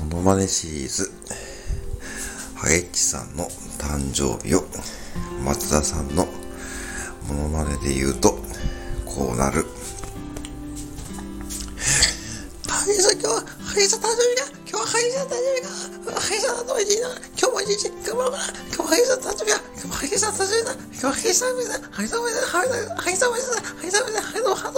モノマネシリーズ、ハゲッチさんの誕生日を松田さんのモノマネで言うと、こうなる。ハゲさん、今日は、ハゲさん誕生日だ。今日はハゲさん誕生日だ。ハゲさんのためにい今日も一日頑張ろうかな。今日はハゲさん誕生日か今日はハゲさん誕生日だ。今日はハゲさん誕生日だ。ハゲさん誕生日だ。ハゲさん誕生日だ。ハゲさん誕生日だ。